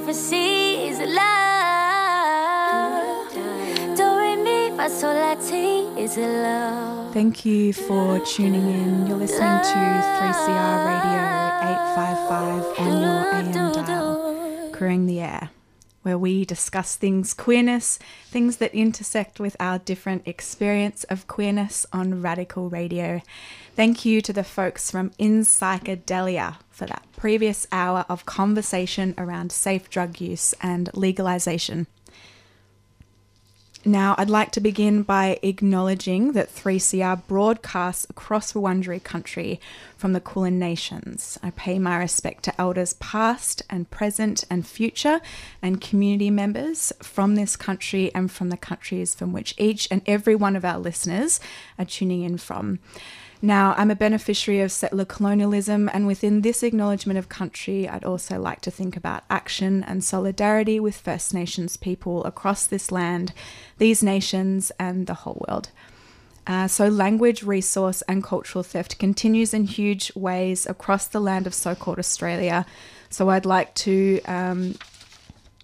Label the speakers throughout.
Speaker 1: Prophecy is love. Do re mi fa sol la ti is love.
Speaker 2: Thank you for tuning in. You're listening to 3CR Radio 855 on your AM dial, Queering the Air, where we discuss things queerness, things that intersect with our different experience of queerness on Radical Radio. Thank you to the folks from Enpsychedelia for that previous hour of conversation around safe drug use and legalization. Now, I'd like to begin by acknowledging that 3CR broadcasts across Wurundjeri country from the Kulin Nations. I pay my respect to elders past and present and future, and community members from this country and from the countries from which each and every one of our listeners are tuning in from. Now, I'm a beneficiary of settler colonialism, and within this acknowledgement of country, I'd also like to think about action and solidarity with First Nations people across this land, these nations, and the whole world. Uh, so, language, resource, and cultural theft continues in huge ways across the land of so called Australia. So, I'd like to um,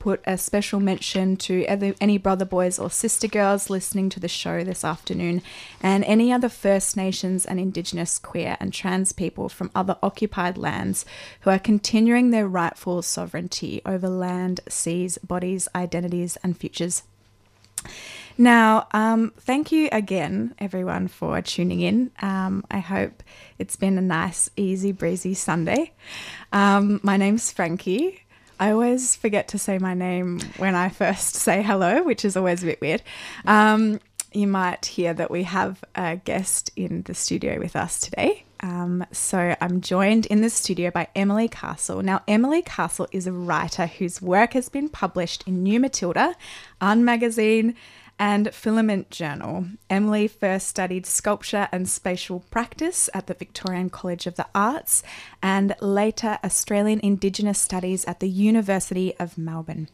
Speaker 2: put a special mention to any brother boys or sister girls listening to the show this afternoon and any other First Nations and Indigenous queer and trans people from other occupied lands who are continuing their rightful sovereignty over land, seas, bodies, identities, and futures. Now, um, thank you again, everyone, for tuning in. Um, I hope it's been a nice, easy breezy Sunday. Um, my name's Frankie. I always forget to say my name when I first say hello, which is always a bit weird. Um, you might hear that we have a guest in the studio with us today. Um, so I'm joined in the studio by Emily Castle. Now, Emily Castle is a writer whose work has been published in New Matilda, Un Magazine, and Filament Journal. Emily first studied sculpture and spatial practice at the Victorian College of the Arts and later Australian Indigenous Studies at the University of Melbourne.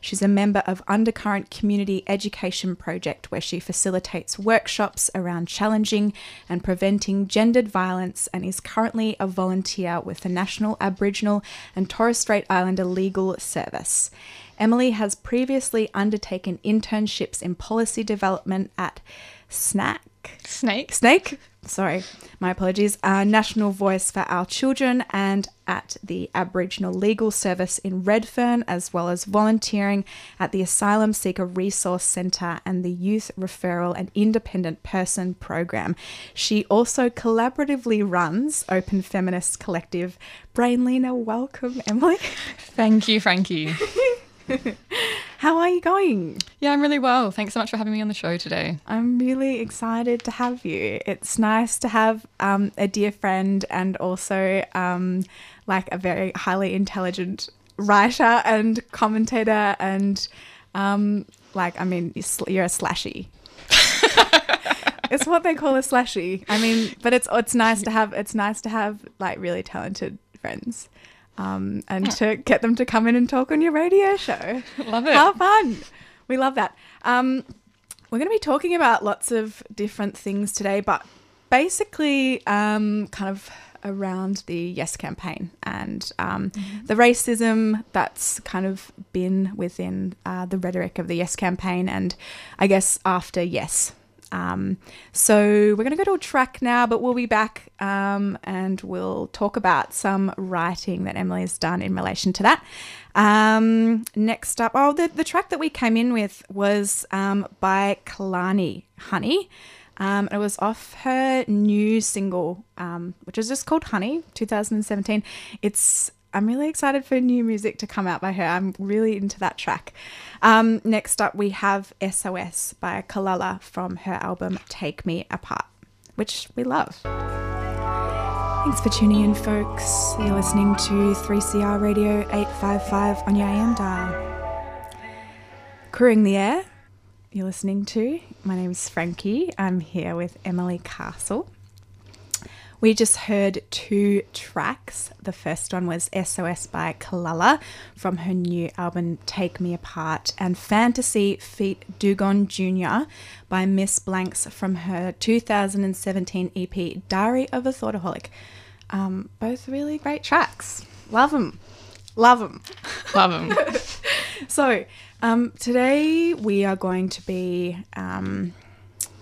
Speaker 2: She's a member of Undercurrent Community Education Project, where she facilitates workshops around challenging and preventing gendered violence and is currently a volunteer with the National Aboriginal and Torres Strait Islander Legal Service. Emily has previously undertaken internships in policy development at SNAC.
Speaker 3: Snake.
Speaker 2: Snake, sorry, my apologies. Uh, National Voice for Our Children and at the Aboriginal Legal Service in Redfern, as well as volunteering at the Asylum Seeker Resource Centre and the Youth Referral and Independent Person Program. She also collaboratively runs Open Feminist Collective. Brainlina, welcome, Emily.
Speaker 3: Thank you, Frankie.
Speaker 2: How are you going?
Speaker 3: Yeah, I'm really well. Thanks so much for having me on the show today.
Speaker 2: I'm really excited to have you. It's nice to have um, a dear friend and also um, like a very highly intelligent writer and commentator and um, like I mean you're a slashy. it's what they call a slashy. I mean, but it's it's nice to have it's nice to have like really talented friends. Um, and to get them to come in and talk on your radio show.
Speaker 3: Love it.
Speaker 2: How fun. We love that. Um, we're going to be talking about lots of different things today, but basically, um, kind of around the Yes campaign and um, the racism that's kind of been within uh, the rhetoric of the Yes campaign, and I guess after Yes. Um, so we're going to go to a track now, but we'll be back um, and we'll talk about some writing that Emily has done in relation to that. Um, next up, oh, the, the track that we came in with was um, by Kehlani Honey. Um, it was off her new single, um, which is just called Honey, 2017. It's I'm really excited for new music to come out by her. I'm really into that track. Um, next up, we have SOS by Kelela from her album Take Me Apart, which we love. Thanks for tuning in, folks. You're listening to 3CR Radio 855 on your AM dial. Queering the air, you're listening to. My name is Frankie. I'm here with Emily Castle. We just heard two tracks. The first one was SOS by Kelela from her new album Take Me Apart, and Fantasy Feat Dugon Jr. by Miss Blanks from her 2017 EP Diary of a Thotaholic. Um, both really great tracks. Love them. Love them.
Speaker 3: Love them.
Speaker 2: So, um, today we are going to be, um,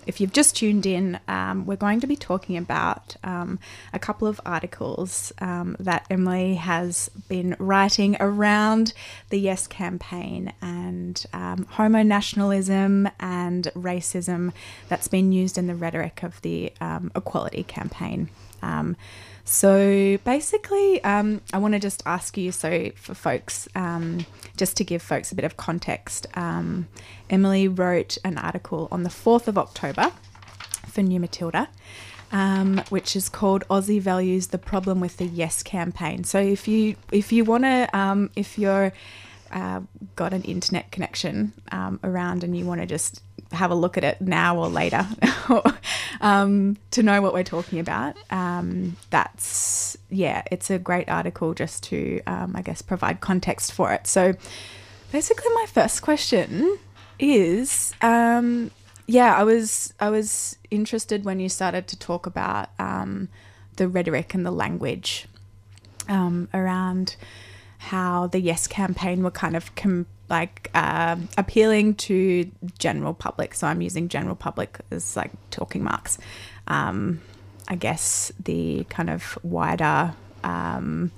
Speaker 2: if you've just tuned in, um, we're going to be talking about um, a couple of articles um, that Emily has been writing around the Yes campaign and um, homo nationalism and racism that's been used in the rhetoric of the um, equality campaign. So basically, um, I want to just ask you so for folks, um, just to give folks a bit of context, um, Emily wrote an article on the 4th of October for New Matilda. Um, which is called Aussie Values: The Problem with the Yes Campaign. So if you if you want to um, if you're uh, got an internet connection um, around and you want to just have a look at it now or later um, to know what we're talking about, um, that's, yeah, it's a great article just to, um, I guess, provide context for it. So basically, my first question is. Um, yeah, I was I was interested when you started to talk about um, the rhetoric and the language around how the Yes campaign were kind of com- like um appealing to general public. So I'm using general public as like talking marks. Um, I guess the kind of wider um,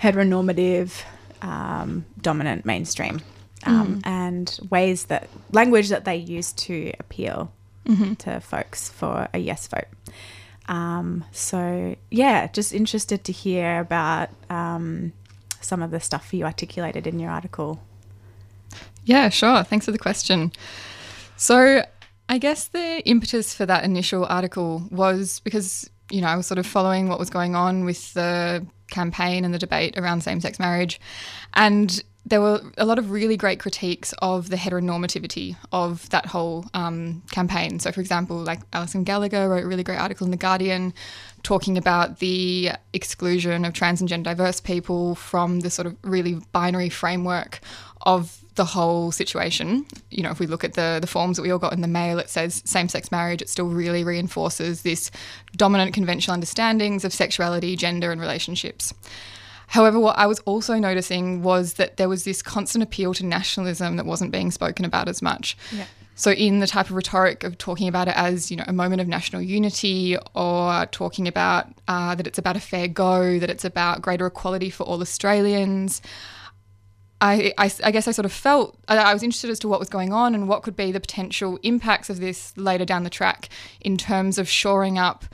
Speaker 2: heteronormative um, dominant mainstream um, and ways that language that they use to appeal to folks for a yes vote. Um, so yeah, just interested to hear about um, some of the stuff you articulated in your article.
Speaker 3: Yeah, sure. Thanks for the question. So, I guess the impetus for that initial article was because, you know, I was sort of following what was going on with the campaign and the debate around same sex marriage. And there were a lot of really great critiques of the heteronormativity of that whole um, campaign. So, for example, like Alison Gallagher wrote a really great article in The Guardian talking about the exclusion of trans and gender diverse people from the sort of really binary framework of the whole situation. You know, if we look at the the forms that we all got in the mail, it says same sex marriage. It still really reinforces this dominant conventional understandings of sexuality, gender, and relationships. However, what I was also noticing was that there was this constant appeal to nationalism that wasn't being spoken about as much.
Speaker 2: Yeah.
Speaker 3: So, in the type of rhetoric of talking about it as, you know, a moment of national unity or talking about uh, that it's about a fair go, that it's about greater equality for all Australians, I, I, I guess I sort of felt, I, I was interested as to what was going on and what could be the potential impacts of this later down the track in terms of shoring up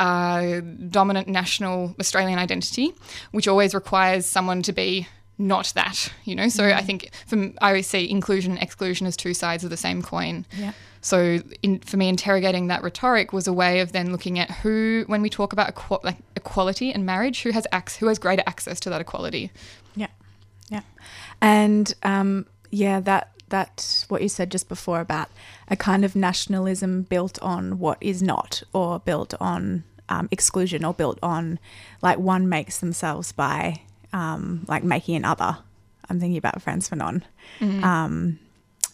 Speaker 3: uh, dominant national Australian identity, which always requires someone to be not that, you know. So I think from I always see inclusion and exclusion as two sides of the same coin.
Speaker 2: Yeah.
Speaker 3: So in, for me, interrogating that rhetoric was a way of then looking at who, when we talk about equa- like equality and marriage, who has ac- who has greater access to that equality.
Speaker 2: Yeah, yeah, and um, yeah, that that what you said just before about a kind of nationalism built on what is not, or built on um, exclusion, or built on like one makes themselves by um, like making another. I'm thinking about Frantz Fanon. Um,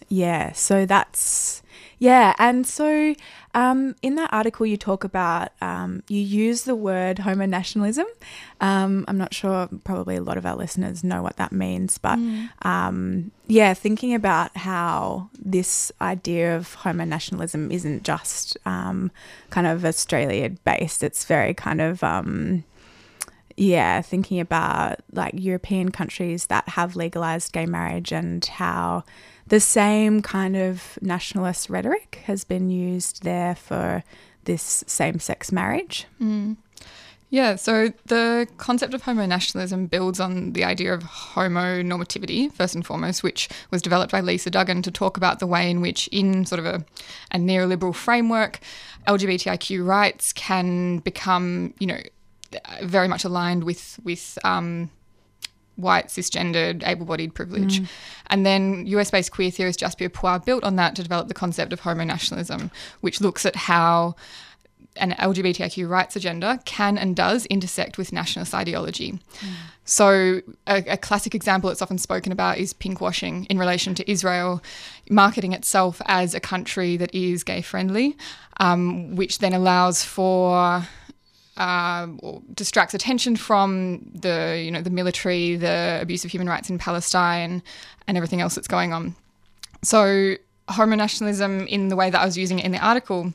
Speaker 2: yeah, so that's yeah, and so um, in that article you talk about um, you use the word homo nationalism. Um, I'm not sure, probably a lot of our listeners know what that means, but um, yeah, thinking about how this idea of homo nationalism isn't just um, kind of Australia based. It's very kind of um, yeah, thinking about like European countries that have legalized gay marriage and how the same kind of nationalist rhetoric has been used there for this same sex marriage.
Speaker 3: Yeah, so the concept of homo nationalism builds on the idea of homo normativity, first and foremost, which was developed by Lisa Duggan to talk about the way in which, in sort of a, a neoliberal framework, LGBTIQ rights can become, you know, very much aligned with with um, white, cisgendered, able bodied privilege. Mm. And then US based queer theorist Jasbir Puar built on that to develop the concept of homo nationalism, which looks at how an LGBTIQ rights agenda can and does intersect with nationalist ideology. Mm. So, a, a, classic example that's often spoken about is pinkwashing in relation to Israel, marketing itself as a country that is gay friendly, um, which then allows for uh, distracts attention from the you know the military, the abuse of human rights in Palestine, and everything else that's going on. So, homo nationalism, in the way that I was using it in the article,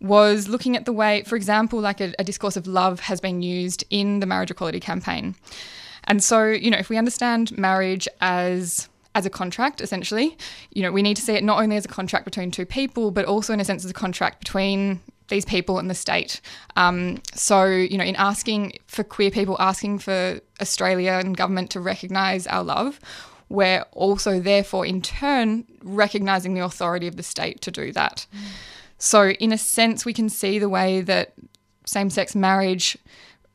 Speaker 3: was looking at the way, for example, like a, a discourse of love has been used in the marriage equality campaign. And so, you know, if we understand marriage as as a contract, essentially, you know, we need to see it not only as a contract between two people, but also in a sense as a contract between these people in the state. Um, so, you know, in asking for queer people, asking for Australia and government to recognise our love, we're also therefore in turn recognising the authority of the state to do that. Mm. So, in a sense, we can see the way that same sex marriage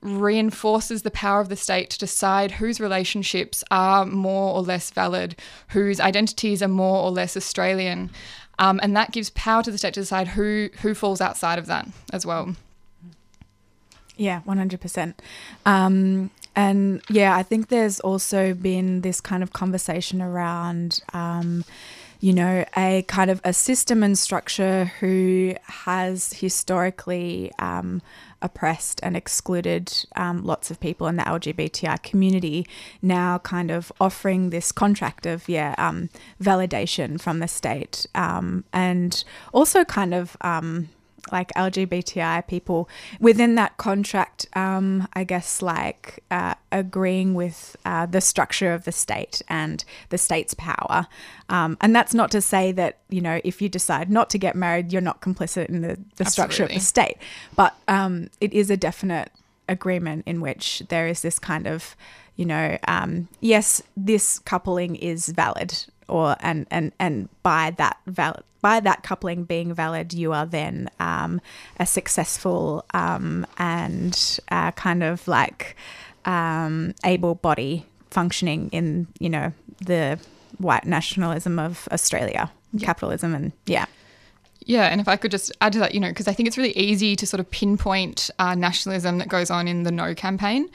Speaker 3: reinforces the power of the state to decide whose relationships are more or less valid, whose identities are more or less Australian. Um, and that gives power to the state to decide who, who falls outside of that as well.
Speaker 2: Yeah, 100%. Um, and yeah, I think there's also been this kind of conversation around. Um, you know, a kind of a system and structure who has historically um, oppressed and excluded um, lots of people in the LGBTI community, now kind of offering this contract of, yeah, um, validation from the state. Um, and also kind of um, like LGBTI people within that contract, um, I guess, like uh, agreeing with uh, the structure of the state and the state's power. Um, and that's not to say that, you know, if you decide not to get married, you're not complicit in the, the structure of the state. But um, it is a definite agreement in which there is this kind of, you know, um, yes, this coupling is valid or and and and by that valid by that coupling being valid, you are then um, a successful um, and uh, kind of like um, able body functioning in you know the white nationalism of Australia, yeah. capitalism, and yeah.
Speaker 3: Yeah, and if I could just add to that, you know, because I think it's really easy to sort of pinpoint uh, nationalism that goes on in the No campaign.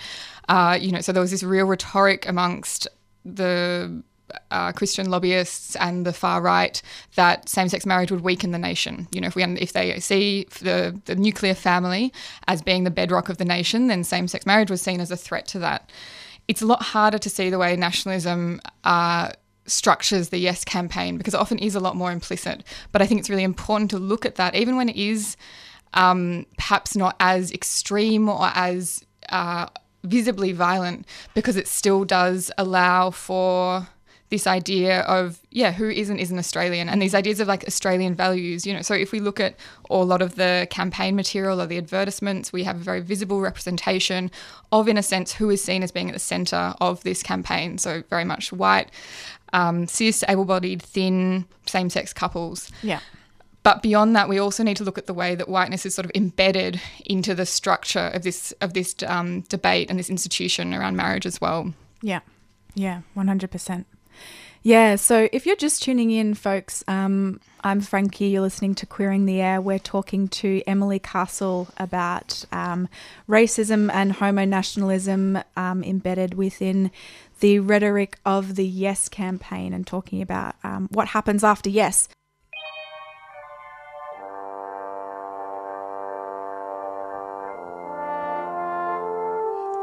Speaker 3: Uh, you know, so there was this real rhetoric amongst the uh, Christian lobbyists and the far right that same-sex marriage would weaken the nation. You know, if we if they see the the nuclear family as being the bedrock of the nation, then same-sex marriage was seen as a threat to that. It's a lot harder to see the way nationalism. Uh, structures the yes campaign because it often is a lot more implicit but i think it's really important to look at that even when it is um, perhaps not as extreme or as uh, visibly violent because it still does allow for this idea of yeah who isn't is an australian and these ideas of like australian values you know. So if we look at a lot of the campaign material or the advertisements we have a very visible representation of in a sense who is seen as being at the center of this campaign. So very much white um, cis able-bodied thin same-sex couples.
Speaker 2: Yeah.
Speaker 3: But beyond that, we also need to look at the way that whiteness is sort of embedded into the structure of this of this um, debate and this institution around marriage as well.
Speaker 2: Yeah, yeah, one hundred percent. Yeah, so if you're just tuning in, folks, um, I'm Frankie. You're listening to Queering the Air. We're talking to Emily Castle about um, racism and homo nationalism um, embedded within the rhetoric of the Yes campaign and talking about um, what happens after Yes.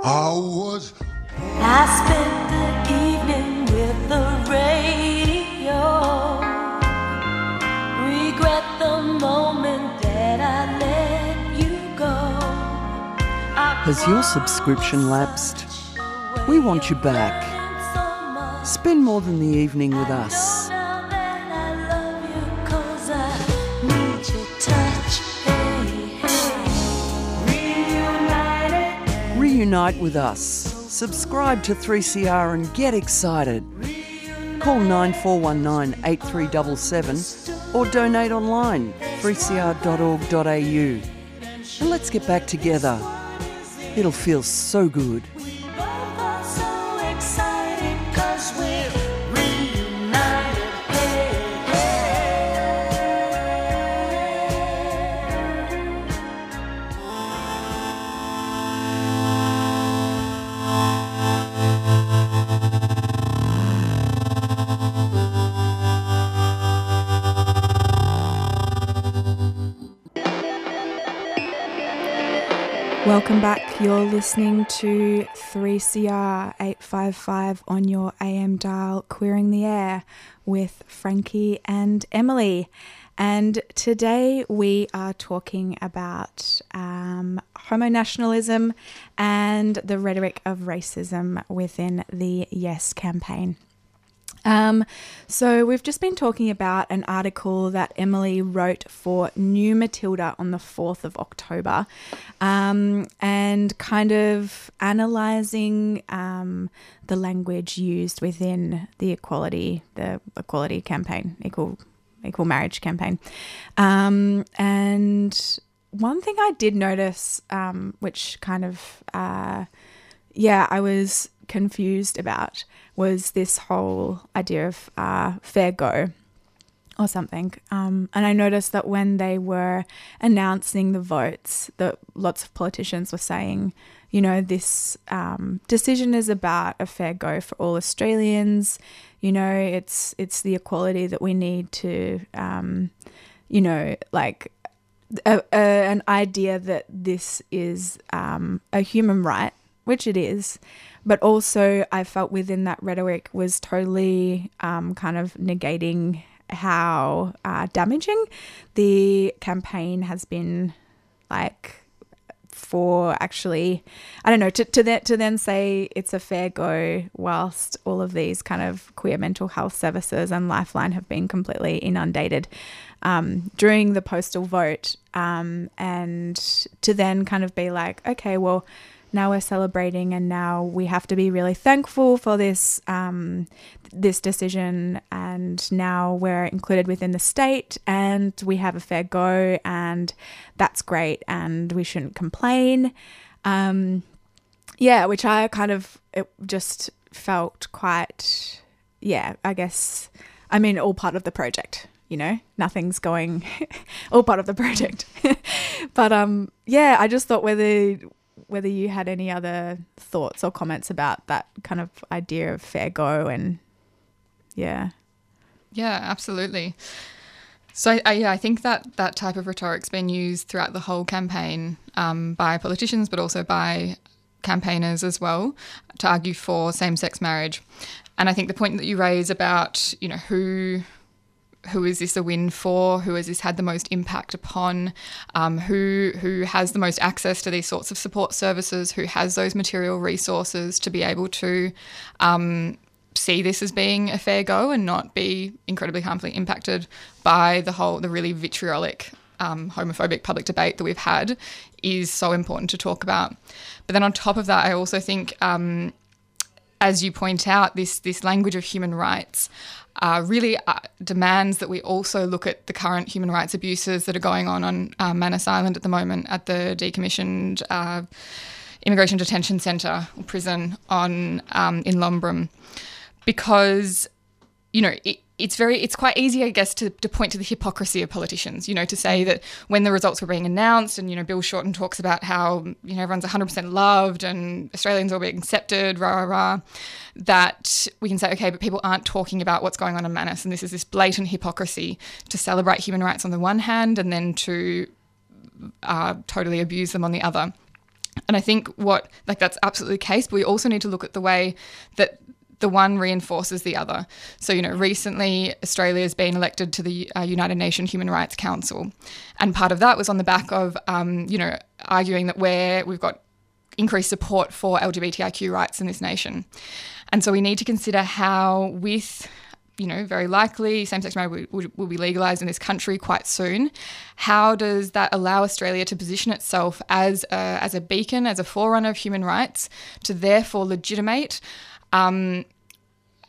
Speaker 2: I was. I spent
Speaker 4: Has your subscription lapsed? We want you back. Spend more than the evening with us. Reunite with us. Subscribe to 3CR and get excited. Call 9419 8377 or donate online 3cr.org.au. And let's get back together. It'll feel so good.
Speaker 2: Welcome back. You're listening to 3CR 855 on your AM dial, Queering the Air with Frankie and Emily. And today we are talking about um, homo nationalism and the rhetoric of racism within the Yes campaign. Um, so we've just been talking about an article that Emily wrote for New Matilda on the 4th of October um, and kind of analysing um, the language used within the equality, the equality campaign, equal, equal marriage campaign. Um, and one thing I did notice, um, which kind of, uh, yeah, I was confused about was this whole idea of uh, fair go or something. Um, and I noticed that when they were announcing the votes, that lots of politicians were saying, you know, this um, decision is about a fair go for all Australians. You know, it's it's the equality that we need to, um, you know, like a, a, an idea that this is um, a human right, which it is, but also, I felt within that rhetoric was totally um, kind of negating how uh, damaging the campaign has been like for actually I don't know to to, that, to then say it's a fair go whilst all of these kind of queer mental health services and Lifeline have been completely inundated um, during the postal vote um, and to then kind of be like okay well now we're celebrating and now we have to be really thankful for this um, this decision. And now we're included within the state and we have a fair go and that's great and we shouldn't complain. Um, yeah which i kind of it just felt quite yeah i guess i mean all part of the project you know? Nothing's going all part of the project. But um yeah i just thought whether whether you had any other thoughts or comments about that kind of idea of fair go and yeah.
Speaker 3: Yeah, absolutely. So I, yeah, I think that that type of rhetoric's been used throughout the whole campaign um, by politicians, but also by campaigners as well, to argue for same-sex marriage. And I think the point that you raise about you know who who is this a win for? Who has this had the most impact upon? Um, who who has the most access to these sorts of support services? Who has those material resources to be able to um, see this as being a fair go and not be incredibly harmfully impacted by the whole the really vitriolic um, homophobic public debate that we've had is so important to talk about. But then on top of that, I also think, um, as you point out, this this language of human rights uh, really uh, demands that we also look at the current human rights abuses that are going on on uh, Manus Island at the moment at the decommissioned uh, immigration detention centre or prison on um, in Lombrum, because you know it, it's very it's quite easy i guess to, to point to the hypocrisy of politicians you know to say that when the results were being announced and you know bill shorten talks about how you know everyone's 100% loved and australians are being accepted rah rah rah that we can say okay but people aren't talking about what's going on in manus. And this is this blatant hypocrisy to celebrate human rights on the one hand and then to uh, totally abuse them on the other. And I think what, like, that's absolutely the case, but we also need to look at the way that the one reinforces the other. So, you know, recently Australia has been elected to the uh, United Nations Human Rights Council, and part of that was on the back of, um, you know, arguing that where we've got increased support for LGBTIQ rights in this nation. And so we need to consider how, with you know, very likely same sex marriage will, will, be legalized in this country quite soon. How does that allow Australia to position itself as a, as a beacon, as a forerunner of human rights, to therefore legitimate um,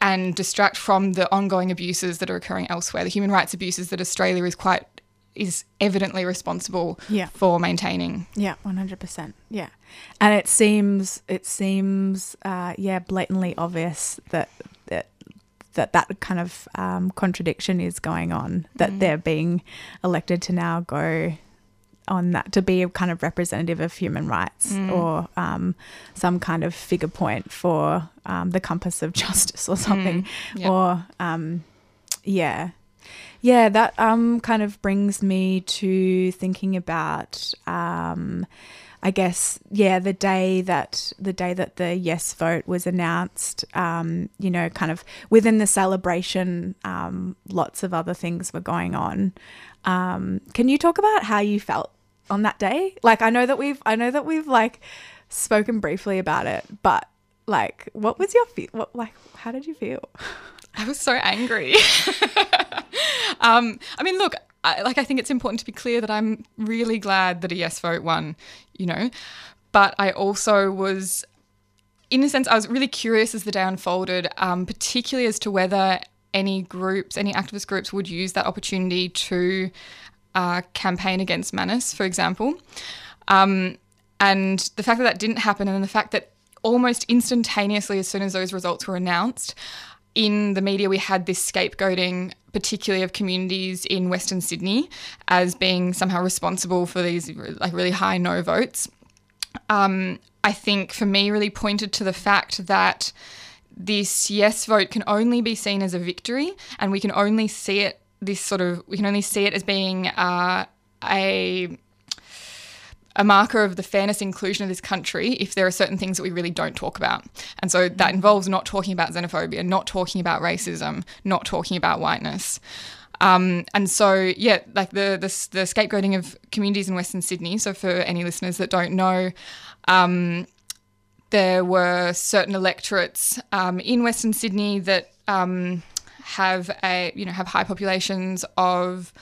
Speaker 3: and distract from the ongoing abuses that are occurring elsewhere, the human rights abuses that Australia is quite is evidently responsible
Speaker 2: Yeah.
Speaker 3: for maintaining.
Speaker 2: Yeah, one hundred percent. Yeah, and it seems it seems uh, yeah blatantly obvious that that that that kind of um, contradiction is going on. That they're being elected to now go on that to be a kind of representative of human rights or um, some kind of figure point for um, the compass of justice or something.
Speaker 3: Yep.
Speaker 2: or um, yeah. Yeah that um, kind of brings me to thinking about um, i guess yeah the day that the day that the yes vote was announced um, you know kind of within the celebration um, lots of other things were going on. Um, can you talk about how you felt on that day. Like i know that we've i know that we've like spoken briefly about it but like what was your feel what like how did you feel?
Speaker 3: I was so angry. um, I mean, look, I, like I think it's important to be clear that I'm really glad that a yes vote won, you know, but I also was, in a sense, I was really curious as the day unfolded, um, particularly as to whether any groups, any activist groups, would use that opportunity to uh, campaign against Manus, for example. Um, and the fact that that didn't happen, and the fact that almost instantaneously, as soon as those results were announced, in the media, we had this scapegoating, particularly of communities in Western Sydney, as being somehow responsible for these like really high no votes. Um, I think for me, really pointed to the fact that this yes vote can only be seen as a victory, and we can only see it this sort of we can only see it as being uh, a a marker of the fairness inclusion of this country if there are certain things that we really don't talk about. And so that involves not talking about xenophobia, not talking about racism, not talking about whiteness. Um, and so, yeah, like the, the the scapegoating of communities in Western Sydney. So, for any listeners that don't know, um, there were certain electorates um, in Western Sydney that um, have a you know have high populations of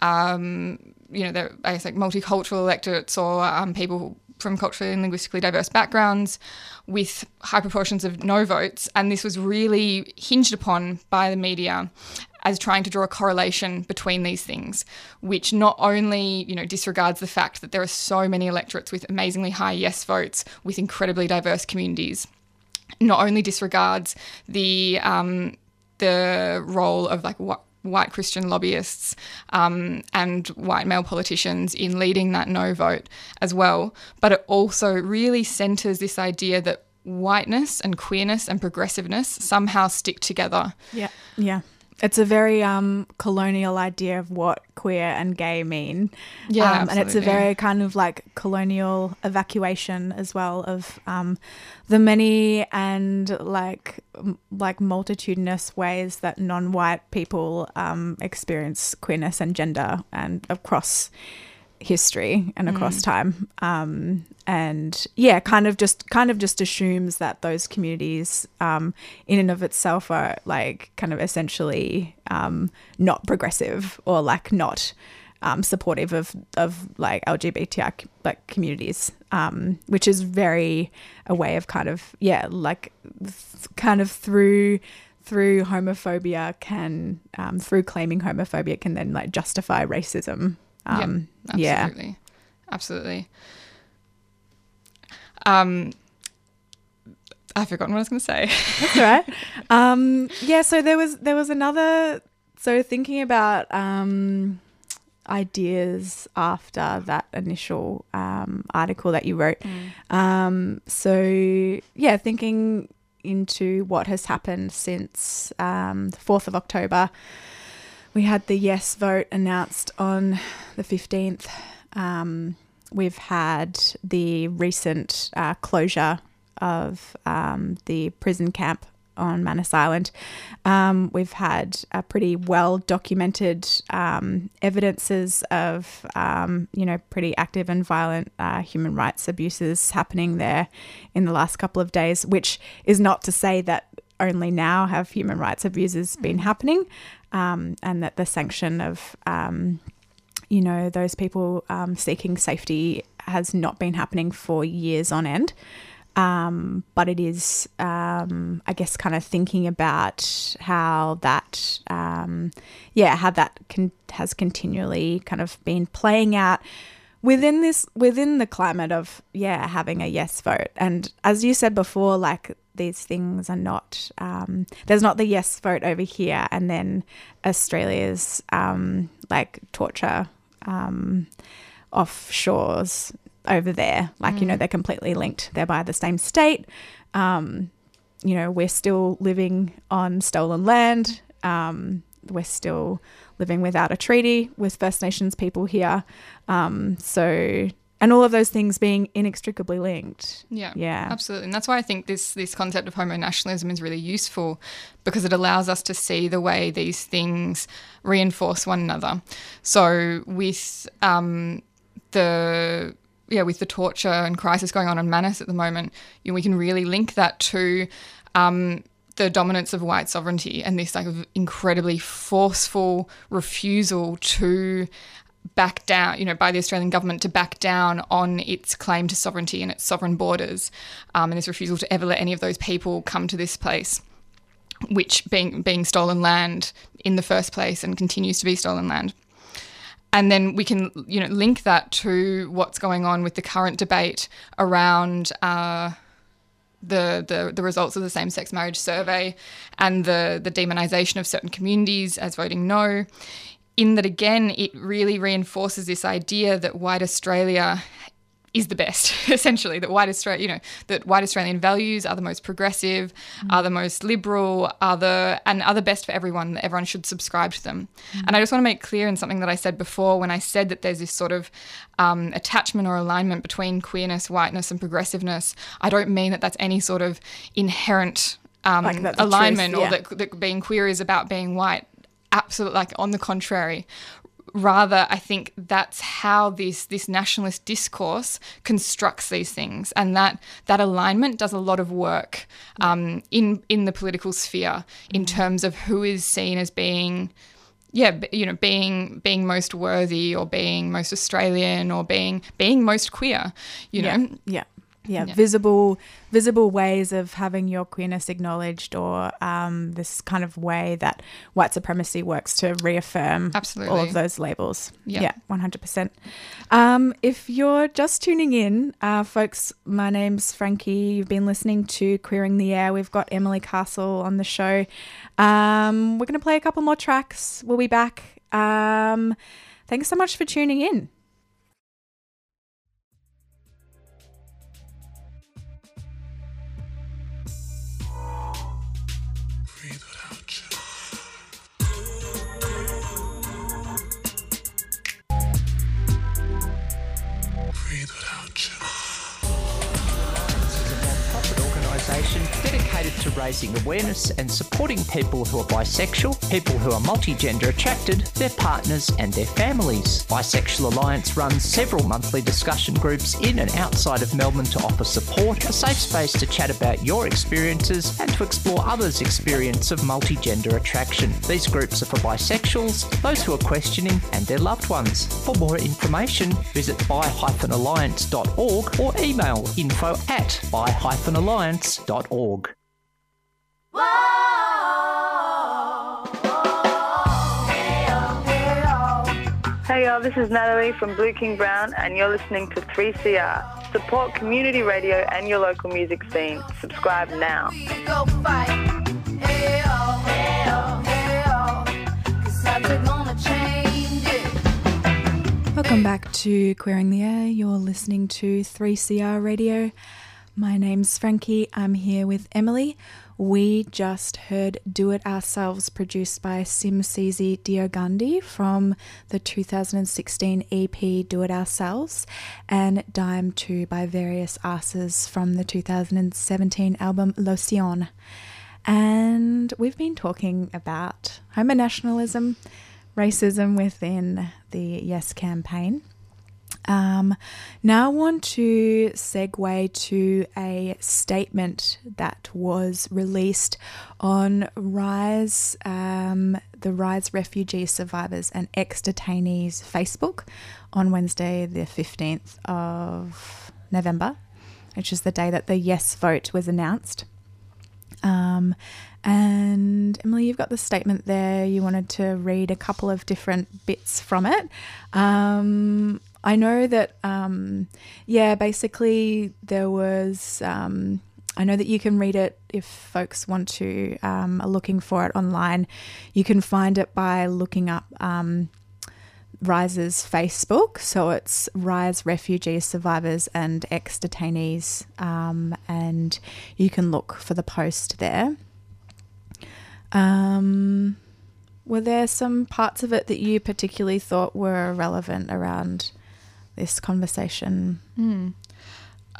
Speaker 3: um, you know I guess like multicultural electorates or um, people from culturally and linguistically diverse backgrounds with high proportions of no votes, and this was really hinged upon by the media as trying to draw a correlation between these things, which not only you know disregards the fact that there are so many electorates with amazingly high yes votes with incredibly diverse communities, not only disregards the um, the role of like what white Christian lobbyists um, and white male politicians in leading that no vote as well, but it also really centres this idea that whiteness and queerness and progressiveness somehow stick together.
Speaker 2: Yeah. Yeah. It's a very um, colonial idea of what queer and gay mean.
Speaker 3: Yeah,
Speaker 2: Um, and it's a very kind of like colonial evacuation as well of um, the many and like m- like multitudinous ways that non-white people um, experience queerness and gender and across history and across time. Um, and yeah kind of just kind of just assumes that those communities um, in and of itself are like kind of essentially um, not progressive or like not um, supportive of of like LGBTI like communities um, which is very a way of kind of yeah like th- kind of through through homophobia can um, through claiming homophobia can then like justify racism um, yeah
Speaker 3: absolutely, absolutely. Um, I've forgotten what I was going to say.
Speaker 2: That's all right. Um, yeah, so there was there was another. So thinking about um, ideas after that initial um, article that you wrote. Um, so yeah, thinking into what has happened since um, the fourth of October. We had the yes vote announced on the fifteenth. Um, we've had the recent uh, closure of um, the prison camp on Manus Island. Um, we've had a pretty well documented um, evidences of, um, you know, pretty active and violent uh, human rights abuses happening there in the last couple of days, which is not to say that only now have human rights abuses been happening, um, and that the sanction of um, you know those people um, seeking safety has not been happening for years on end. Um, but it is, um, I guess, kind of thinking about how that, um, yeah, how that con- has continually kind of been playing out within this, within the climate of, yeah, having a yes vote. And as you said before, like these things are not, um, there's not the yes vote over here, and then Australia's um, like torture um, offshores over there. Like, you know, they're completely linked. They're by the same state. Um, you know, we're still living on stolen land. Um, we're still living without a treaty with First Nations people here. Um, so, and all of those things being inextricably linked.
Speaker 3: Yeah,
Speaker 2: Yeah.
Speaker 3: absolutely, and that's why I think this this concept of homo nationalism is really useful because it allows us to see the way these things reinforce one another. So with um, the yeah with the torture and crisis going on in Manus at the moment, you know, we can really link that to. Um, the dominance of white sovereignty and this like incredibly forceful refusal to back down, you know, by the Australian government to back down on its claim to sovereignty and its sovereign borders, um, and this refusal to ever let any of those people come to this place, which being being stolen land in the first place and continues to be stolen land. And then we can, you know, link that to what's going on with the current debate around. Uh, the, the, the results of the same sex marriage survey and the, the demonisation of certain communities as voting no, in that again, it really reinforces this idea that white Australia is the best, essentially, that white Australia, you know, that white Australian values are the most progressive, are the most liberal, are the, and are the best for everyone, that everyone should subscribe to them. And I just want to make clear in something that I said before when I said that there's this sort of um, attachment or alignment between queerness, whiteness, and progressiveness. I don't mean that that's any sort of inherent um,
Speaker 2: Like that's the truth,
Speaker 3: alignment or that, that being queer is about being white. Absolutely, like on the contrary. Rather i think that's how this this nationalist discourse constructs these things and that that alignment does a lot of work um, in in the political sphere in terms of who is seen as being yeah you know being being most worthy or being most australian or being being most queer you know?
Speaker 2: Yeah. Yeah,
Speaker 3: Yeah.
Speaker 2: visible, visible ways of having your queerness acknowledged, or um, this kind of way that white supremacy works to reaffirm
Speaker 3: Absolutely.
Speaker 2: all of those labels.
Speaker 3: Yeah.
Speaker 2: Yeah, one hundred percent. Um, if you're just tuning in, uh, folks, my name's Frankie. You've been listening to Queering the Air. We've got Emily Castle on the show. Um, we're going to play a couple more tracks. We'll be back. Um, thanks so much for tuning in.
Speaker 5: Raising awareness and supporting people who are bisexual, people who are multigender attracted, their partners and their families. Bisexual Alliance runs several monthly discussion groups in and outside of Melbourne to offer support, a safe space to chat about your experiences and to explore others' experience of multigender attraction. These groups are for bisexuals, those who are questioning and their loved ones. For more information, visit bi-alliance.org or email info at bi-alliance.org.
Speaker 6: Hey y'all, this is Natalie from Blue King Brown and you're listening to 3CR. Support community radio and your local music scene. Subscribe now.
Speaker 2: Welcome back to Queering the Air. You're listening to 3CR Radio. My name's Frankie. I'm here with Emily. We just heard Do It Ourselves, produced by Sim Cezi Diogandi from the 2016 EP Do It Ourselves, and Dime 2 by Various Asses from the 2017 album Lotion. And we've been talking about homonationalism, racism within the Yes campaign. Um, now I want to segue to a statement that was released on Rise, um, the Rise Refugee Survivors and Ex Detainees Facebook on Wednesday, the 15th of November, which is the day that the yes vote was announced. Um, and Emily, you've got the statement there. You wanted to read a couple of different bits from it. Um, I know that, um, yeah, basically there was. Um, I know that you can read it if folks want to um, are looking for it online. You can find it by looking up um, Rise's Facebook. So it's Rise Refugee Survivors and Ex Detainees, um, and you can look for the post there. Um, were there some parts of it that you particularly thought were relevant around this conversation?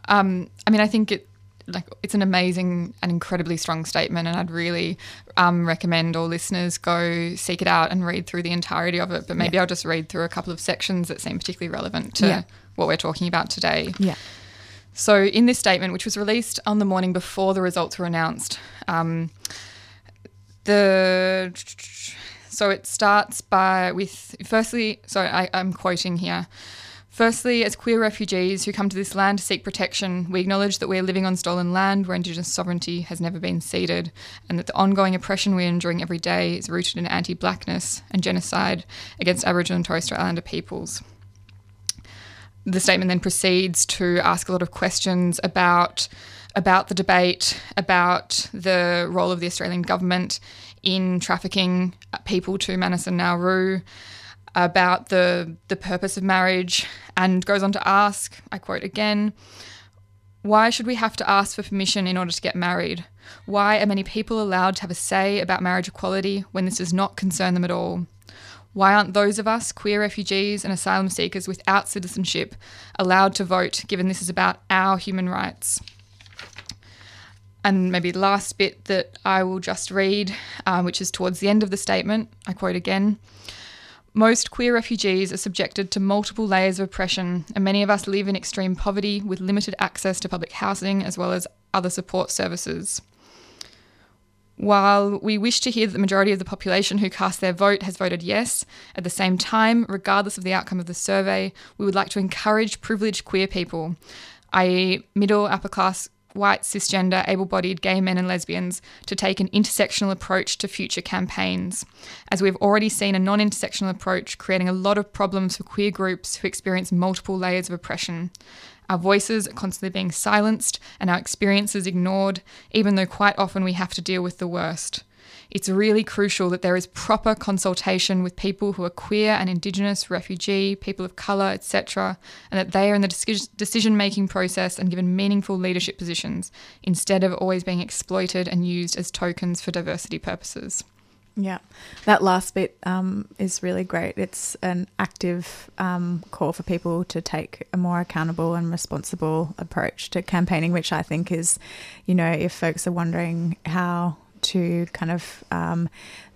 Speaker 3: Um, I mean, I think it like it's an amazing and incredibly strong statement, and I'd really um, recommend all listeners go seek it out and read through the entirety of it. But maybe I'll just read through a couple of sections that seem particularly relevant to
Speaker 2: Yeah.
Speaker 3: what we're talking about today.
Speaker 2: Yeah.
Speaker 3: So, in this statement, which was released on the morning before the results were announced, um, the so it starts by with firstly. Sorry, I, I'm quoting here. Firstly, as queer refugees who come to this land to seek protection, we acknowledge that we are living on stolen land where Indigenous sovereignty has never been ceded, and that the ongoing oppression we are enduring every day is rooted in anti blackness and genocide against Aboriginal and Torres Strait Islander peoples. The statement then proceeds to ask a lot of questions about about the debate, about the role of the Australian government in trafficking people to Manus and Nauru, about the the purpose of marriage, and goes on to ask, I quote again, why should we have to ask for permission in order to get married? Why are many people allowed to have a say about marriage equality when this does not concern them at all? Why aren't those of us, queer refugees and asylum seekers without citizenship, allowed to vote given this is about our human rights? And maybe the last bit that I will just read, uh, which is towards the end of the statement, I quote again. Most queer refugees are subjected to multiple layers of oppression, and many of us live in extreme poverty with limited access to public housing as well as other support services. While we wish to hear that the majority of the population who cast their vote has voted yes, at the same time, regardless of the outcome of the survey, we would like to encourage privileged queer people, i.e., middle, upper class, white, cisgender, able bodied gay men and lesbians, to take an intersectional approach to future campaigns, as we've already seen a non intersectional approach creating a lot of problems for queer groups who experience multiple layers of oppression. Our voices are constantly being silenced and our experiences ignored, even though quite often we have to deal with the worst. It's really crucial that there is proper consultation with people who are queer and Indigenous, refugee, people of colour, etc., and that they are in the decision making process and given meaningful leadership positions instead of always being exploited and used as tokens for diversity purposes.
Speaker 2: Yeah, that last bit um, is really great. It's an active um, call for people to take a more accountable and responsible approach to campaigning, which I think is, you know, if folks are wondering how to kind of um,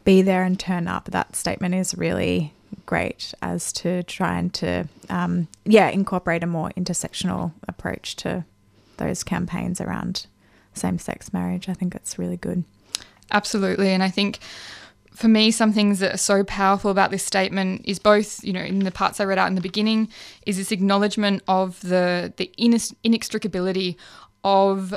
Speaker 2: be there and turn up, that statement is really great as to trying to, um, yeah, incorporate a more intersectional approach to those campaigns around same sex marriage. I think it's really good.
Speaker 3: Absolutely. And I think for me, some things that are so powerful about this statement is both, you know, in the parts I read out in the beginning, is this acknowledgement of the the inex- inextricability of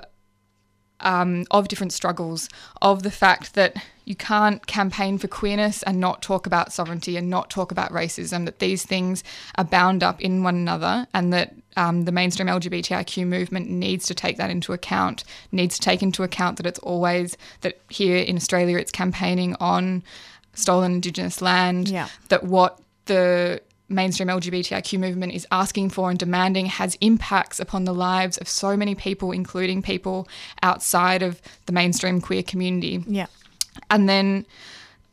Speaker 3: um, of different struggles, of the fact that you can't campaign for queerness and not talk about sovereignty and not talk about racism, that these things are bound up in one another, and that um, the mainstream LGBTIQ movement needs to take that into account, needs to take into account that it's always, that here in Australia it's campaigning on stolen Indigenous land,
Speaker 2: Yeah.
Speaker 3: that what the mainstream LGBTIQ movement is asking for and demanding has impacts upon the lives of so many people, including people outside of the mainstream queer community.
Speaker 2: Yeah.
Speaker 3: And then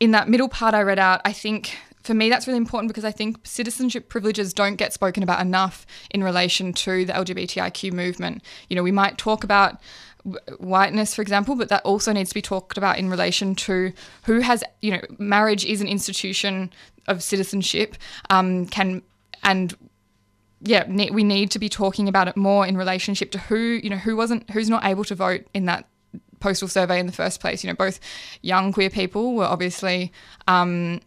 Speaker 3: in that middle part I read out, I think for me that's really important because I think citizenship privileges don't get spoken about enough in relation to the LGBTIQ movement. You know, we might talk about whiteness for example but that also needs to be talked about in relation to who has you know marriage is an institution of citizenship um, can and yeah, ne- we need to be talking about it more in relationship to who you know who wasn't who's not able to vote in that postal survey in the first place. You know, both young queer people were obviously um,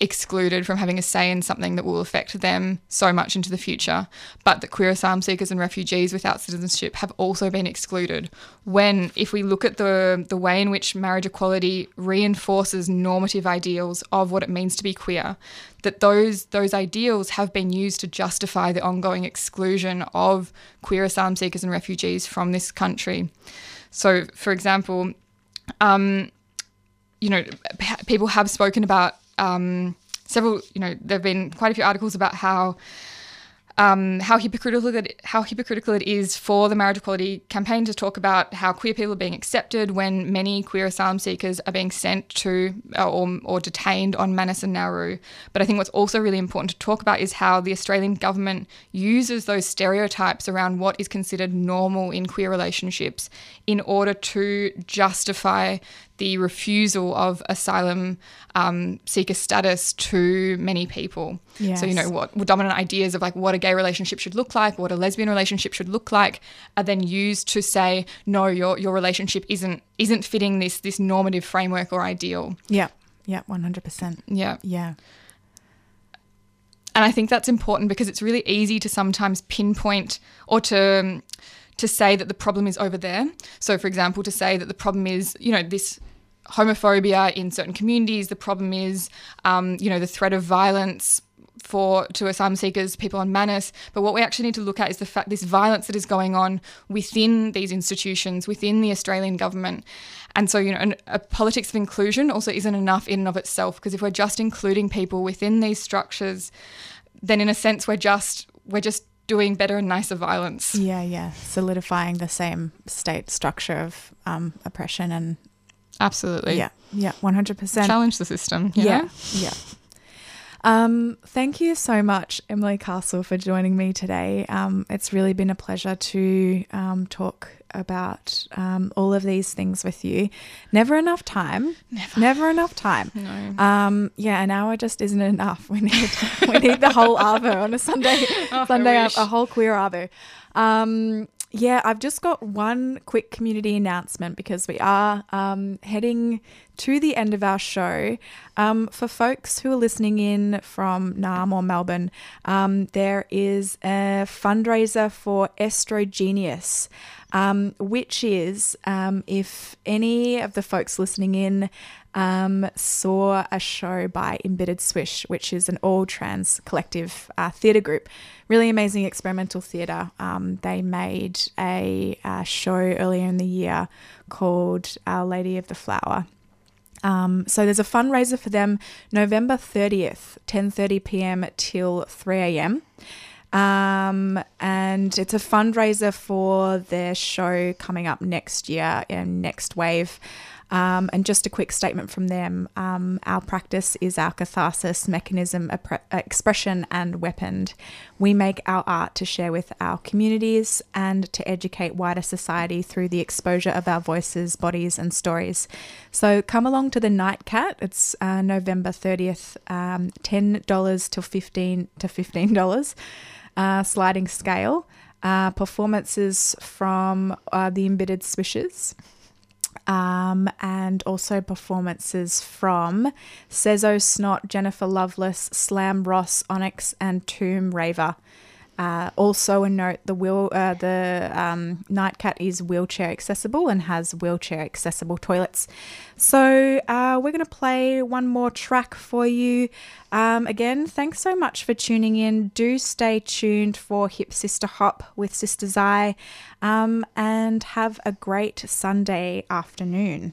Speaker 3: excluded from having a say in something that will affect them so much into the future, but that queer asylum seekers and refugees without citizenship have also been excluded. When, if we look at the the way in which marriage equality reinforces normative ideals of what it means to be queer, that those those ideals have been used to justify the ongoing exclusion of queer asylum seekers and refugees from this country. So, for example, um, you know, people have spoken about um, several. You know, there have been quite a few articles about how um, how hypocritical it, how hypocritical it is for the marriage equality campaign to talk about how queer people are being accepted when many queer asylum seekers are being sent to uh, or, or detained on Manus and Nauru. But I think what's also really important to talk about is how the Australian government uses those stereotypes around what is considered normal in queer relationships in order to justify the refusal of asylum um, seeker status to many people. So, you know, what what dominant ideas of like what a gay relationship should look like, what a lesbian relationship should look like, are then used to say, no, your your relationship isn't isn't fitting this this normative framework or ideal.
Speaker 2: Yeah. Yeah. One hundred percent.
Speaker 3: Yeah.
Speaker 2: Yeah.
Speaker 3: And I think that's important because it's really easy to sometimes pinpoint or to to say that the problem is over there. So, for example, to say that the problem is, you know, this homophobia in certain communities. The problem is, um, you know, the threat of violence for to asylum seekers, people on Manus. But what we actually need to look at is the fact this violence that is going on within these institutions, within the Australian government. And so, you know, an, a politics of inclusion also isn't enough in and of itself because if we're just including people within these structures, then in a sense we're just we're just doing better and nicer violence.
Speaker 2: Yeah. Yeah. Solidifying the same state structure of um, oppression and
Speaker 3: Absolutely.
Speaker 2: yeah. Yeah. One hundred percent.
Speaker 3: Challenge the system.
Speaker 2: Yeah.
Speaker 3: know?
Speaker 2: Yeah. Um, thank you so much, Emily Castle, for joining me today. Um, it's really been a pleasure to um, talk about um, all of these things with you. Never enough time. Never, enough time.
Speaker 3: No.
Speaker 2: Um, yeah, an hour just isn't enough. We need we need the whole arvo on a Sunday.
Speaker 3: Oh,
Speaker 2: Sunday, a, a whole queer arvo. Yeah, I've just got one quick community announcement because we are um, heading to the end of our show. Um, for folks who are listening in from Naarm or Melbourne, um, there is a fundraiser for Estrogenius, um, which is um, if any of the folks listening in um, saw a show by Embittered Swish, which is an all trans collective uh, theatre group. Really amazing experimental theatre. Um, they made a, uh show earlier in the year called Our Lady of the Flower. Um, so there's a fundraiser for them November 30th, 10:30 p.m. till 3 a.m. Um, and it's a fundraiser for their show coming up next year in Next Wave. Um, and just a quick statement from them um, our practice is our catharsis, mechanism, appre- expression, and weapon. We make our art to share with our communities and to educate wider society through the exposure of our voices, bodies, and stories. So come along to the Nightcat. It's uh, November 30th, um, $10 to 15 to $15 uh, sliding scale. Uh, performances from uh, the Embittered Swishes um, and also performances from Sezo Snot, Jennifer Lovelace, Slam Ross, Onyx, and Tomb Raver. Uh, also, a note: the wheel, uh, the um, Nightcat is wheelchair accessible and has wheelchair accessible toilets. So uh, we're going to play one more track for you. Um, again, thanks so much for tuning in. Do stay tuned for Hip Sista Hop with Sista Zai, um, and have a great Sunday afternoon.